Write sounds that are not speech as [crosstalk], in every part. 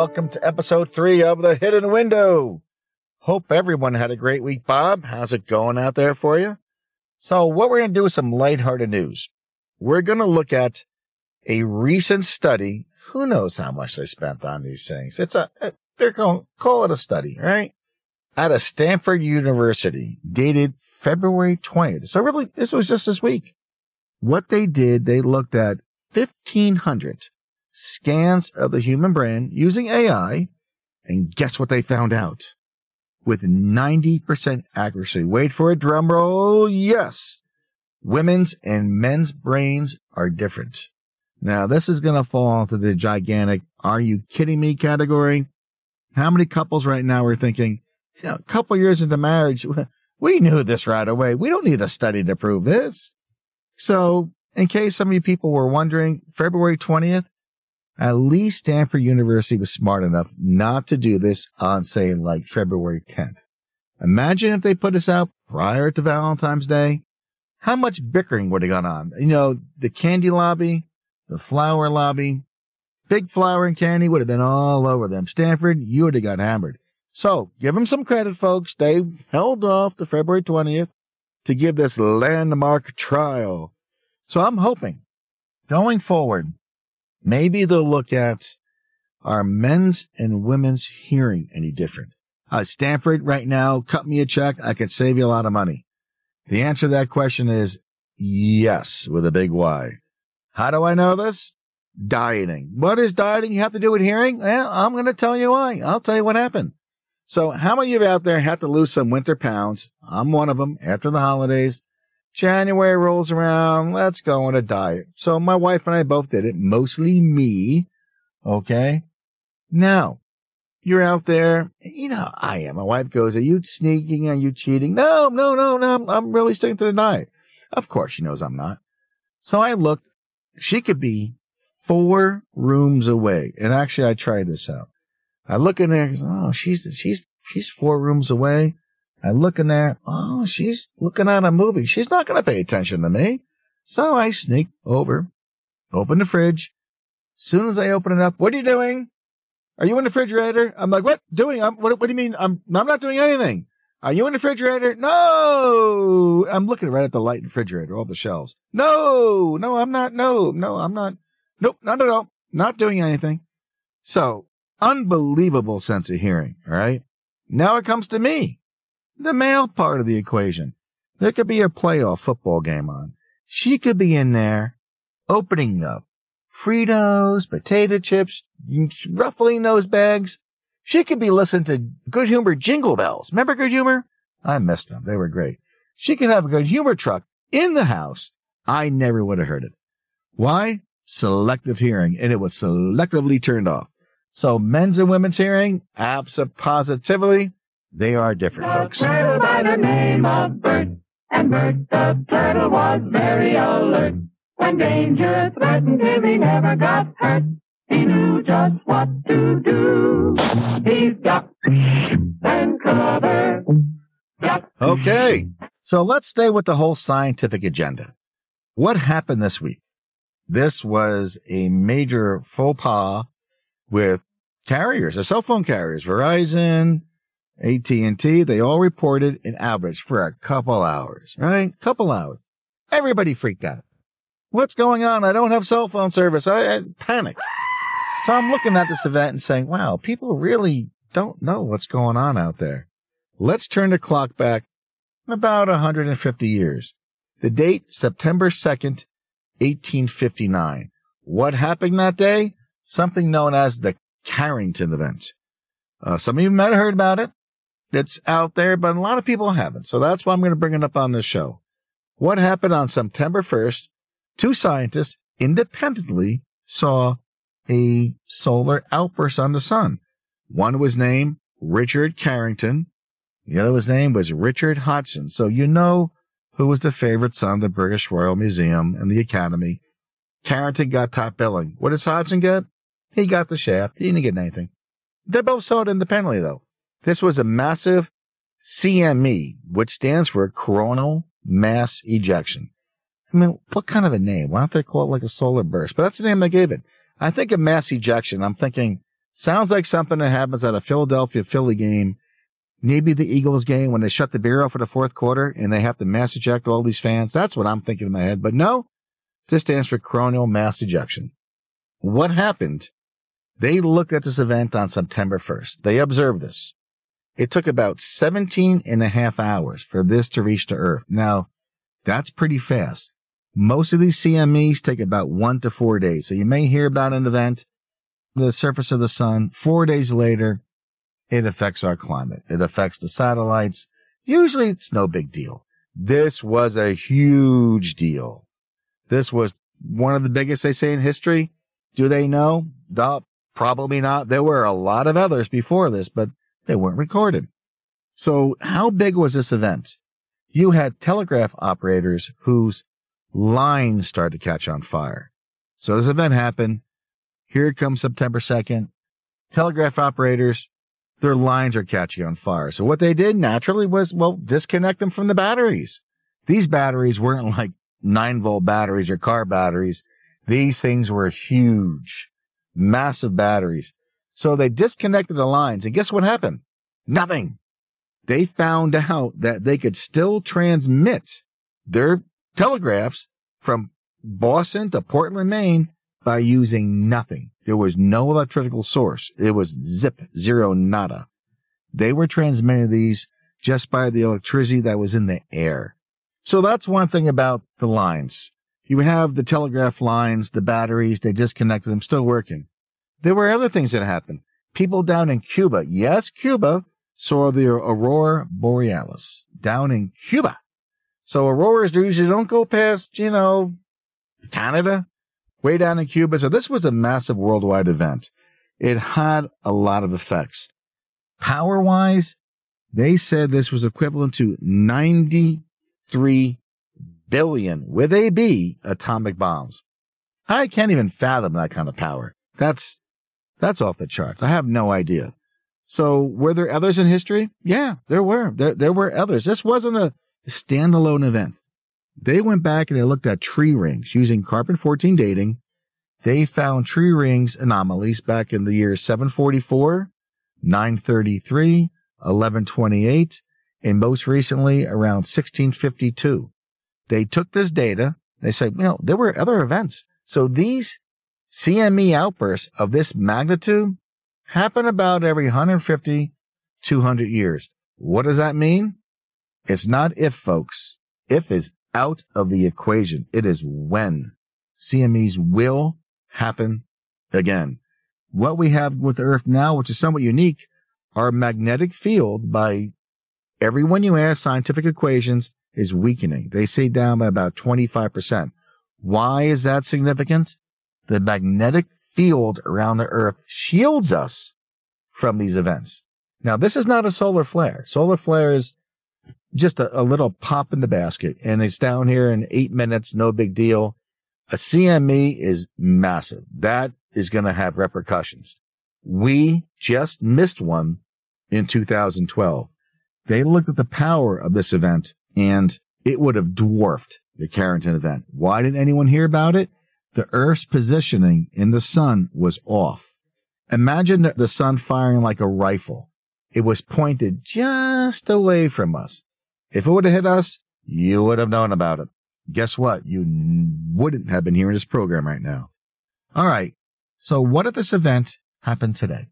Welcome to episode three of The Hidden Window. Hope everyone had a great week, Bob. How's it going out there for you? So, what we're going to do is some lighthearted news. We're going to look at a recent study. Who knows how much they spent on these things? It's a, they're going to call it a study, right? At a Stanford University, dated February 20th. So really, this was just this week. What they did, they looked at 1500 scans of the human brain using AI. And guess what they found out? With 90% accuracy. Wait for a drum roll. Yes. Women's and men's brains are different. Now, this is going to fall into the gigantic, are you kidding me category? How many couples right now are thinking, you know, a couple years into marriage, [laughs] we knew this right away. We don't need a study to prove this. So, in case some of you people were wondering, February 20th, at least Stanford University was smart enough not to do this on, say, like February 10th. Imagine if they put this out prior to Valentine's Day. How much bickering would have gone on? You know, the candy lobby, the flower lobby, big flower and candy would have been all over them. Stanford, you would have got hammered. So give them some credit, folks. They held off to February 20th to give this landmark trial. So I'm hoping going forward, Maybe they'll look at are men's and women's hearing any different? Uh, Stanford right now, cut me a check. I could save you a lot of money. The answer to that question is yes, with a big Y. How do I know this? Dieting. What is dieting? You have to do with hearing? Well, I'm going to tell you why. I'll tell you what happened. So how many of you out there have to lose some winter pounds? I'm one of them after the holidays. January rolls around. Let's go on a diet. So my wife and I both did it, mostly me. Okay. Now you're out there. You know, I am. My wife goes, are you sneaking? Are you cheating? No, no, no, no. I'm really sticking to the diet. Of course she knows I'm not. So I looked. She could be four rooms away. And actually I tried this out. I look in there. Oh, she's, she's, she's four rooms away. I look in there. Oh, she's looking at a movie. She's not going to pay attention to me. So I sneak over, open the fridge. Soon as I open it up, what are you doing? Are you in the refrigerator? I'm like, what doing? I'm, what, what do you mean? I'm, I'm not doing anything. Are you in the refrigerator? No. I'm looking right at the light refrigerator, all the shelves. No, no, I'm not. No, no, I'm not. Nope, not at all. Not doing anything. So unbelievable sense of hearing. All right. Now it comes to me the male part of the equation. There could be a playoff football game on. She could be in there opening up Fritos, potato chips, ruffling those bags. She could be listening to Good Humor jingle bells. Remember Good Humor? I missed them. They were great. She could have a Good Humor truck in the house. I never would have heard it. Why? Selective hearing, and it was selectively turned off. So men's and women's hearing, absolutely positively, they are different, folks. Turtle by the name of Bert, and Bert the turtle was very alert. When danger threatened him, he never got hurt. He knew just what to do. He ducked and covered. Okay, so let's stay with the whole scientific agenda. What happened this week? This was a major faux pas with carriers, the cell phone carriers, Verizon, AT&T, they all reported an outage for a couple hours, right? Couple hours. Everybody freaked out. What's going on? I don't have cell phone service. I, I panicked. So I'm looking at this event and saying, wow, people really don't know what's going on out there. Let's turn the clock back about 150 years. The date, September 2nd, 1859. What happened that day? Something known as the Carrington event. Uh, some of you might have heard about it that's out there, but a lot of people haven't. So that's why I'm going to bring it up on this show. What happened on September 1st? Two scientists independently saw a solar outburst on the sun. One was named Richard Carrington. The other was named was Richard Hodgson. So you know who was the favorite son of the British Royal Museum and the Academy. Carrington got top billing. What does Hodgson get? He got the shaft. He didn't get anything. They both saw it independently though. This was a massive CME, which stands for coronal mass ejection. I mean, what kind of a name? Why don't they call it like a solar burst? But that's the name they gave it. I think of mass ejection. I'm thinking Sounds like something that happens at a Philadelphia Philly game, maybe the Eagles game when they shut the beer off for the fourth quarter and they have to mass eject all these fans. That's what I'm thinking in my head. But no, this stands for coronal mass ejection. What happened? They looked at this event on September 1st. They observed this. It took about 17 and a half hours for this to reach the Earth. Now, that's pretty fast. Most of these CMEs take about one to four days. So you may hear about an event, the surface of the sun. Four days later, it affects our climate. It affects the satellites. Usually it's no big deal. This was a huge deal. This was one of the biggest they say in history. Do they know? Duh, probably not. There were a lot of others before this, but they weren't recorded. So how big was this event? You had telegraph operators whose lines started to catch on fire. So this event happened. Here comes September 2nd. Telegraph operators, their lines are catching on fire. So what they did naturally was, well, disconnect them from the batteries. These batteries weren't like nine volt batteries or car batteries. These things were huge, massive batteries. So they disconnected the lines and guess what happened? Nothing. They found out that they could still transmit their telegraphs from Boston to Portland, Maine by using nothing. There was no electrical source. It was zip, zero, nada. They were transmitting these just by the electricity that was in the air. So that's one thing about the lines. You have the telegraph lines, the batteries, they disconnected them, still working. There were other things that happened. People down in Cuba, yes, Cuba, saw the aurora borealis down in Cuba. So auroras usually don't go past, you know, Canada, way down in Cuba. So this was a massive worldwide event. It had a lot of effects. Power wise, they said this was equivalent to 93 billion with a B atomic bombs. I can't even fathom that kind of power. That's, that's off the charts. I have no idea. So were there others in history? Yeah, there were. There, there were others. This wasn't a standalone event. They went back and they looked at tree rings using carbon 14 dating. They found tree rings anomalies back in the years 744, 933, 1128, and most recently around 1652. They took this data. They said, you know, there were other events. So these CME outbursts of this magnitude happen about every 150, 200 years. What does that mean? It's not if, folks. If is out of the equation. It is when CMEs will happen again. What we have with Earth now, which is somewhat unique, our magnetic field by everyone you ask scientific equations is weakening. They say down by about 25%. Why is that significant? The magnetic field around the Earth shields us from these events. Now, this is not a solar flare. Solar flare is just a, a, little pop in the basket and it's down here in eight minutes. No big deal. A CME is massive. That is going to have repercussions. We just missed one in 2012. They looked at the power of this event and it would have dwarfed the Carrington event. Why didn't anyone hear about it? The Earth's positioning in the sun was off. Imagine the sun firing like a rifle. It was pointed just away from us. If it would have hit us, you would have known about it. Guess what? You wouldn't have been hearing this program right now. All right. So what if this event happened today?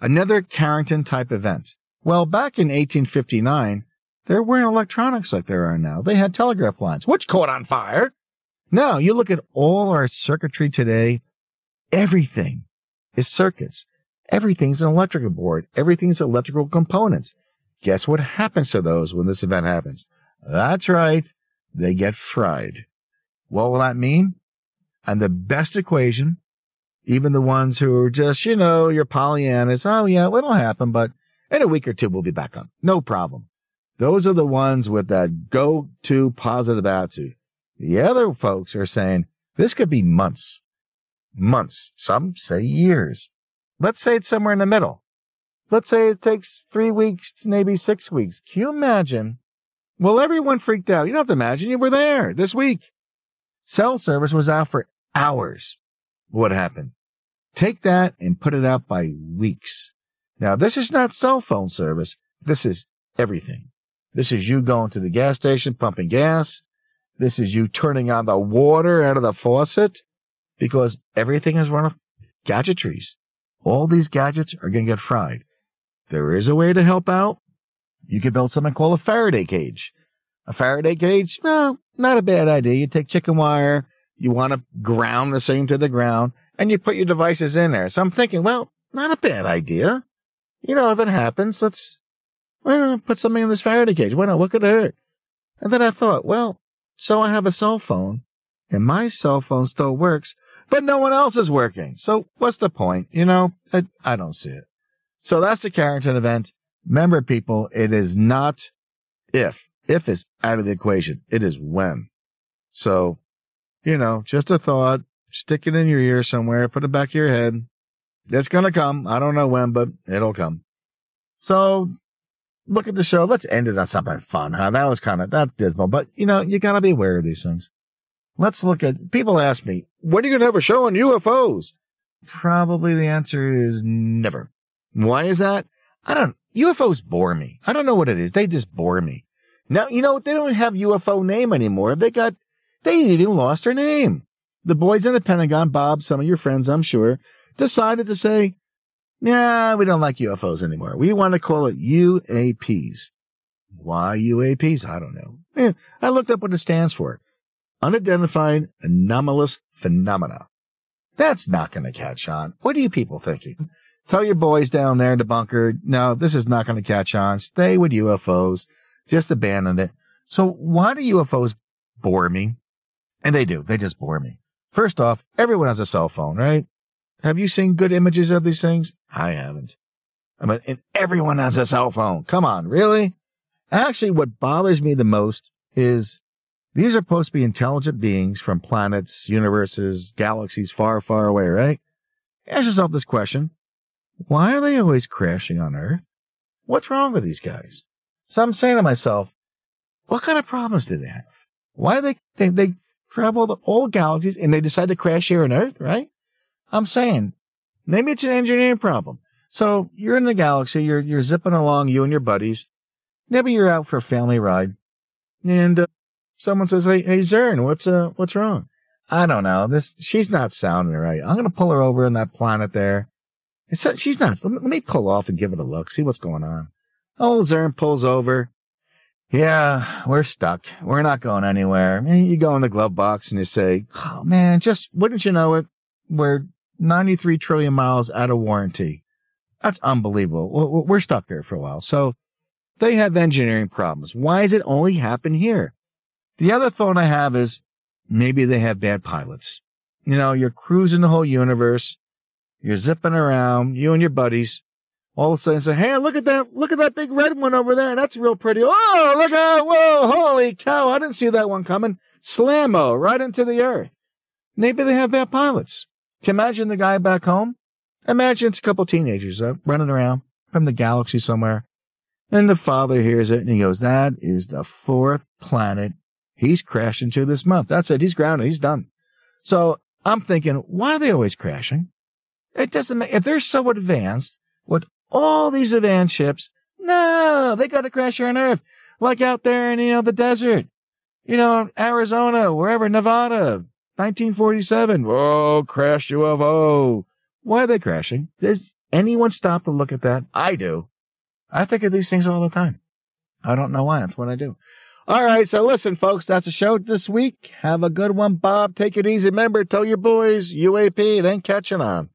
Another Carrington type event. Well, back in 1859, there weren't electronics like there are now. They had telegraph lines, which caught on fire. Now you look at all our circuitry today. Everything is circuits. Everything's an electrical board. Everything's electrical components. Guess what happens to those when this event happens? That's right. They get fried. What will that mean? And the best equation, even the ones who are just, you know, your Pollyannas, oh yeah, it'll happen, but in a week or two, we'll be back on. No problem. Those are the ones with that go to positive attitude. The other folks are saying this could be months, months. Some say years. Let's say it's somewhere in the middle. Let's say it takes three weeks to maybe six weeks. Can you imagine? Well, everyone freaked out. You don't have to imagine. You were there this week. Cell service was out for hours. What happened? Take that and put it out by weeks. Now, this is not cell phone service. This is everything. This is you going to the gas station, pumping gas. This is you turning on the water out of the faucet because everything is run off gadgetries. All these gadgets are going to get fried. There is a way to help out. You could build something called a Faraday cage. A Faraday cage, well, not a bad idea. You take chicken wire, you want to ground the thing to the ground, and you put your devices in there. So I'm thinking, well, not a bad idea. You know, if it happens, let's well, put something in this Faraday cage. Why not? What could it hurt? And then I thought, well, so I have a cell phone, and my cell phone still works, but no one else is working. So what's the point? You know, I, I don't see it. So that's the Carrington event. Remember, people, it is not if. If is out of the equation. It is when. So, you know, just a thought. Stick it in your ear somewhere. Put it back of your head. It's going to come. I don't know when, but it'll come. So look at the show. Let's end it on something fun, huh? That was kind of, that dismal, but you know, you gotta be aware of these things. Let's look at, people ask me, when are you to have a show on UFOs? Probably the answer is never. Why is that? I don't, UFOs bore me. I don't know what it is. They just bore me. Now, you know, they don't have UFO name anymore. They got, they even lost their name. The boys in the Pentagon, Bob, some of your friends, I'm sure, decided to say, yeah, we don't like UFOs anymore. We want to call it UAPs. Why UAPs? I don't know. Eh, I looked up what it stands for. Unidentified anomalous phenomena. That's not going to catch on. What are you people thinking? Tell your boys down there in the bunker, no, this is not going to catch on. Stay with UFOs. Just abandon it. So why do UFOs bore me? And they do. They just bore me. First off, everyone has a cell phone, right? Have you seen good images of these things? I haven't. I mean, and everyone has a cell phone. Come on, really? Actually, what bothers me the most is these are supposed to be intelligent beings from planets, universes, galaxies far, far away, right? Ask yourself this question. Why are they always crashing on Earth? What's wrong with these guys? So I'm saying to myself, what kind of problems do they have? Why do they, they, they travel the all galaxies and they decide to crash here on Earth, right? I'm saying maybe it's an engineering problem. So you're in the galaxy, you're, you're zipping along, you and your buddies. Maybe you're out for a family ride and uh, someone says, Hey, hey, Zern, what's, uh, what's wrong? I don't know. This, she's not sounding right. I'm going to pull her over on that planet there. It's, she's not. Let me pull off and give it a look, see what's going on. Old Zern pulls over. Yeah, we're stuck. We're not going anywhere. You go in the glove box and you say, Oh man, just wouldn't you know it? We're 93 trillion miles out of warranty. That's unbelievable. We're stuck there for a while. So they have engineering problems. Why does it only happen here? The other thought I have is maybe they have bad pilots. You know, you're cruising the whole universe. You're zipping around, you and your buddies. All of a sudden say, Hey, look at that. Look at that big red one over there. That's real pretty. Oh, look at, whoa, holy cow. I didn't see that one coming. Slammo right into the earth. Maybe they have bad pilots. Can you imagine the guy back home? Imagine it's a couple teenagers uh, running around from the galaxy somewhere. And the father hears it and he goes, that is the fourth planet he's crashing to this month. That's it. He's grounded. He's done. So I'm thinking, why are they always crashing? It doesn't make, if they're so advanced with all these advanced ships, no, they got to crash here on Earth, like out there in, you know, the desert, you know, Arizona, wherever, Nevada, 1947. Whoa, crash UFO. Why are they crashing? Does anyone stop to look at that? I do. I think of these things all the time. I don't know why. That's what I do. All right. So listen, folks, that's the show this week. Have a good one, Bob. Take it easy. Remember, tell your boys UAP. It ain't catching on.